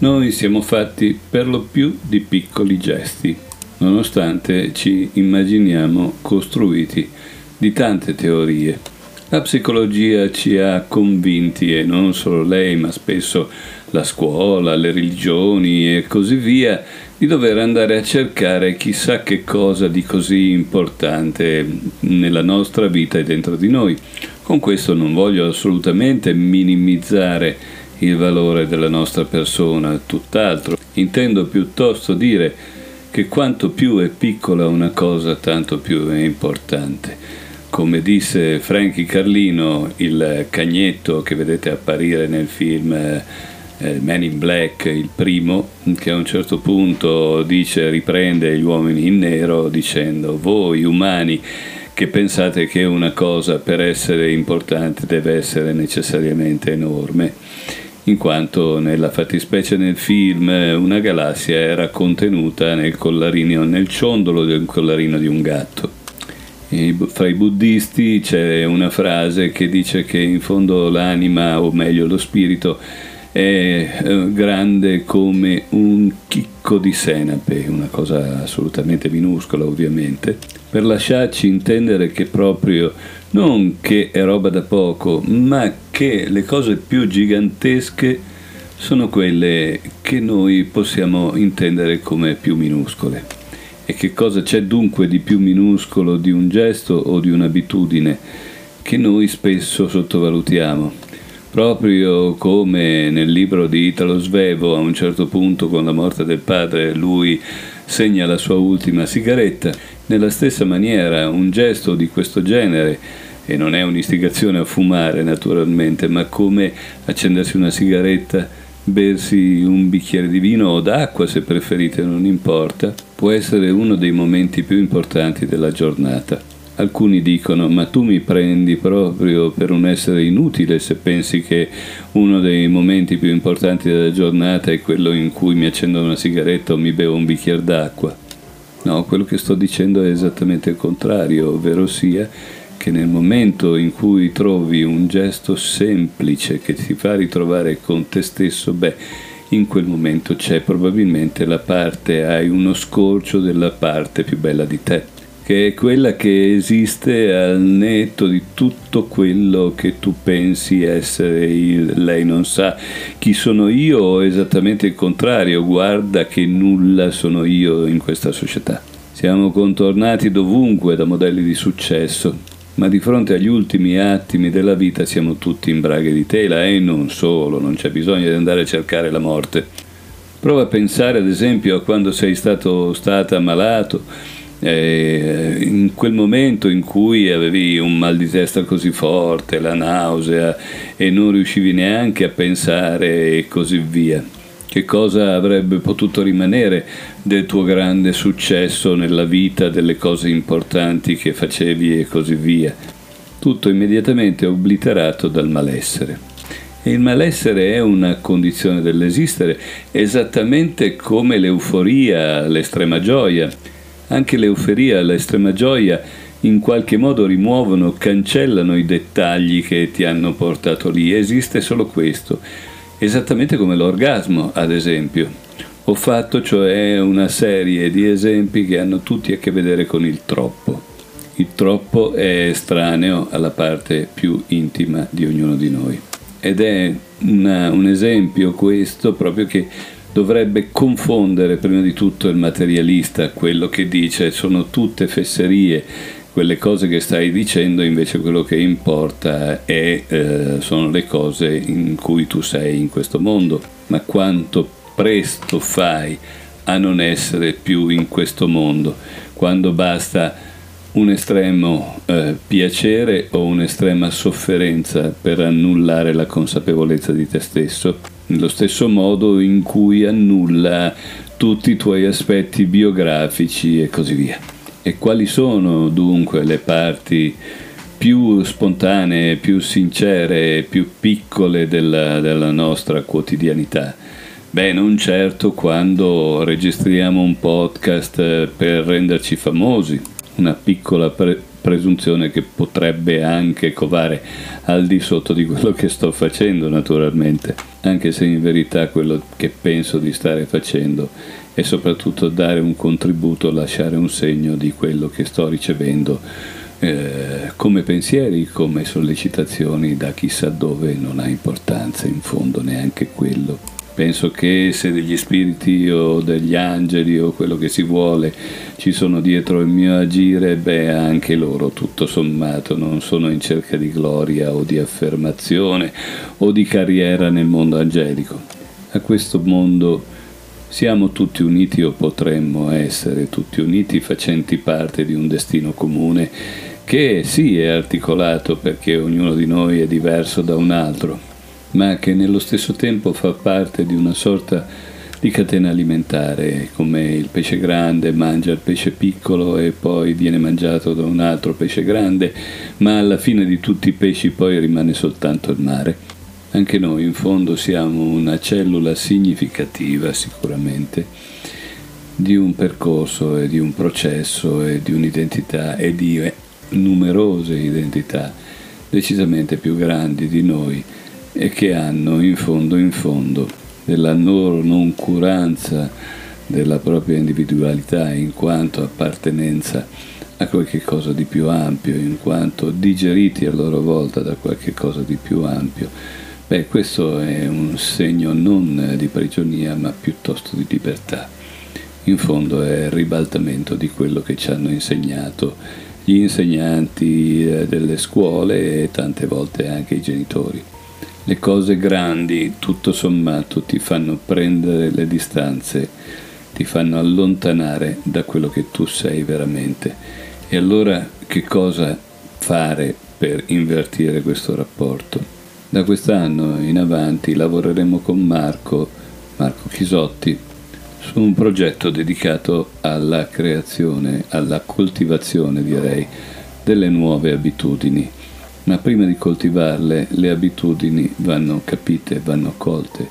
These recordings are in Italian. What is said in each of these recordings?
Noi siamo fatti per lo più di piccoli gesti, nonostante ci immaginiamo costruiti di tante teorie. La psicologia ci ha convinti, e non solo lei, ma spesso la scuola, le religioni e così via, di dover andare a cercare chissà che cosa di così importante nella nostra vita e dentro di noi. Con questo non voglio assolutamente minimizzare il valore della nostra persona, tutt'altro. Intendo piuttosto dire che quanto più è piccola una cosa, tanto più è importante. Come disse Frankie Carlino, il cagnetto che vedete apparire nel film eh, Man in Black, il primo, che a un certo punto dice, riprende gli uomini in nero dicendo voi umani che pensate che una cosa per essere importante deve essere necessariamente enorme in quanto nella fattispecie nel film una galassia era contenuta nel nel ciondolo del collarino di un gatto. E fra i buddisti c'è una frase che dice che in fondo l'anima, o meglio lo spirito, è eh, grande come un chicco di senape, una cosa assolutamente minuscola ovviamente, per lasciarci intendere che proprio non che è roba da poco, ma che le cose più gigantesche sono quelle che noi possiamo intendere come più minuscole. E che cosa c'è dunque di più minuscolo di un gesto o di un'abitudine che noi spesso sottovalutiamo? Proprio come nel libro di Italo Svevo, a un certo punto con la morte del padre, lui segna la sua ultima sigaretta, nella stessa maniera un gesto di questo genere, e non è un'istigazione a fumare naturalmente, ma come accendersi una sigaretta, bersi un bicchiere di vino o d'acqua se preferite, non importa, può essere uno dei momenti più importanti della giornata. Alcuni dicono, ma tu mi prendi proprio per un essere inutile se pensi che uno dei momenti più importanti della giornata è quello in cui mi accendo una sigaretta o mi bevo un bicchiere d'acqua. No, quello che sto dicendo è esattamente il contrario, ovvero sia che nel momento in cui trovi un gesto semplice che ti fa ritrovare con te stesso, beh, in quel momento c'è probabilmente la parte, hai uno scorcio della parte più bella di te che è quella che esiste al netto di tutto quello che tu pensi essere il, lei non sa. Chi sono io o esattamente il contrario, guarda che nulla sono io in questa società. Siamo contornati dovunque da modelli di successo, ma di fronte agli ultimi attimi della vita siamo tutti in braghe di tela e non solo, non c'è bisogno di andare a cercare la morte. Prova a pensare ad esempio a quando sei stato stata ammalato eh, in quel momento in cui avevi un mal di testa così forte, la nausea e non riuscivi neanche a pensare e così via. Che cosa avrebbe potuto rimanere del tuo grande successo nella vita, delle cose importanti che facevi e così via? Tutto immediatamente obliterato dal malessere. E il malessere è una condizione dell'esistere, esattamente come l'euforia, l'estrema gioia anche l'euforia, l'estrema gioia in qualche modo rimuovono, cancellano i dettagli che ti hanno portato lì. Esiste solo questo, esattamente come l'orgasmo, ad esempio. Ho fatto cioè una serie di esempi che hanno tutti a che vedere con il troppo. Il troppo è estraneo alla parte più intima di ognuno di noi. Ed è una, un esempio questo proprio che dovrebbe confondere prima di tutto il materialista, quello che dice sono tutte fesserie, quelle cose che stai dicendo, invece quello che importa è, eh, sono le cose in cui tu sei in questo mondo, ma quanto presto fai a non essere più in questo mondo, quando basta un estremo eh, piacere o un'estrema sofferenza per annullare la consapevolezza di te stesso? Nello stesso modo in cui annulla tutti i tuoi aspetti biografici e così via. E quali sono dunque le parti più spontanee, più sincere, più piccole della, della nostra quotidianità? Beh, non certo quando registriamo un podcast per renderci famosi, una piccola pre- presunzione che potrebbe anche covare al di sotto di quello che sto facendo naturalmente, anche se in verità quello che penso di stare facendo è soprattutto dare un contributo, lasciare un segno di quello che sto ricevendo eh, come pensieri, come sollecitazioni da chissà dove non ha importanza in fondo neanche quello. Penso che se degli spiriti o degli angeli o quello che si vuole ci sono dietro il mio agire, beh, anche loro tutto sommato non sono in cerca di gloria o di affermazione o di carriera nel mondo angelico. A questo mondo siamo tutti uniti o potremmo essere tutti uniti facenti parte di un destino comune che sì è articolato perché ognuno di noi è diverso da un altro, ma che nello stesso tempo fa parte di una sorta di catena alimentare, come il pesce grande mangia il pesce piccolo e poi viene mangiato da un altro pesce grande, ma alla fine di tutti i pesci poi rimane soltanto il mare. Anche noi in fondo siamo una cellula significativa sicuramente di un percorso e di un processo e di un'identità e di numerose identità decisamente più grandi di noi e che hanno in fondo in fondo della loro noncuranza della propria individualità in quanto appartenenza a qualche cosa di più ampio, in quanto digeriti a loro volta da qualche cosa di più ampio. Beh, questo è un segno non di prigionia, ma piuttosto di libertà. In fondo è il ribaltamento di quello che ci hanno insegnato gli insegnanti eh, delle scuole e tante volte anche i genitori. Le cose grandi, tutto sommato, ti fanno prendere le distanze, ti fanno allontanare da quello che tu sei veramente. E allora che cosa fare per invertire questo rapporto? Da quest'anno in avanti lavoreremo con Marco, Marco Chisotti, su un progetto dedicato alla creazione, alla coltivazione direi, delle nuove abitudini. Ma prima di coltivarle le abitudini vanno capite, vanno colte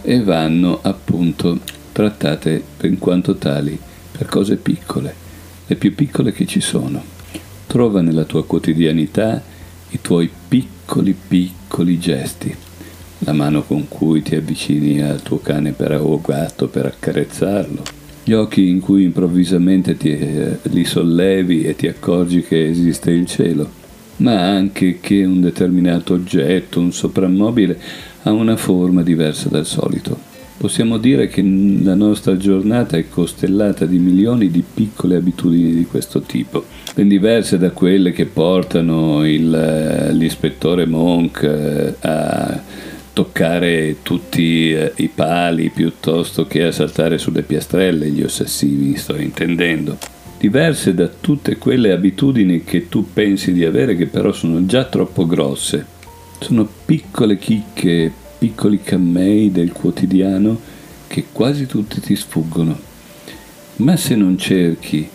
e vanno appunto trattate in quanto tali per cose piccole, le più piccole che ci sono. Trova nella tua quotidianità i tuoi piccoli piccoli gesti. La mano con cui ti avvicini al tuo cane per, o gatto per accarezzarlo, gli occhi in cui improvvisamente ti, eh, li sollevi e ti accorgi che esiste il cielo, ma anche che un determinato oggetto, un soprammobile, ha una forma diversa dal solito. Possiamo dire che la nostra giornata è costellata di milioni di piccole abitudini di questo tipo, ben diverse da quelle che portano il, eh, l'ispettore Monk eh, a toccare tutti eh, i pali piuttosto che a saltare sulle piastrelle, gli ossessivi, sto intendendo. Diverse da tutte quelle abitudini che tu pensi di avere che però sono già troppo grosse. Sono piccole chicche, piccoli cammei del quotidiano che quasi tutti ti sfuggono. Ma se non cerchi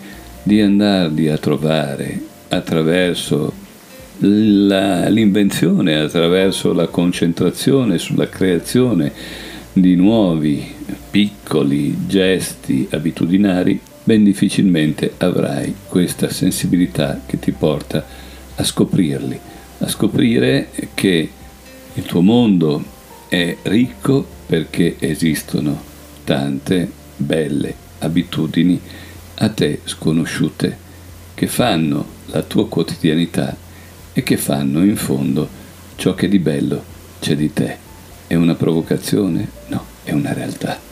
di andarli a trovare attraverso la, l'invenzione attraverso la concentrazione sulla creazione di nuovi piccoli gesti abitudinari, ben difficilmente avrai questa sensibilità che ti porta a scoprirli, a scoprire che il tuo mondo è ricco perché esistono tante belle abitudini a te sconosciute che fanno la tua quotidianità e che fanno in fondo ciò che di bello c'è di te. È una provocazione? No, è una realtà.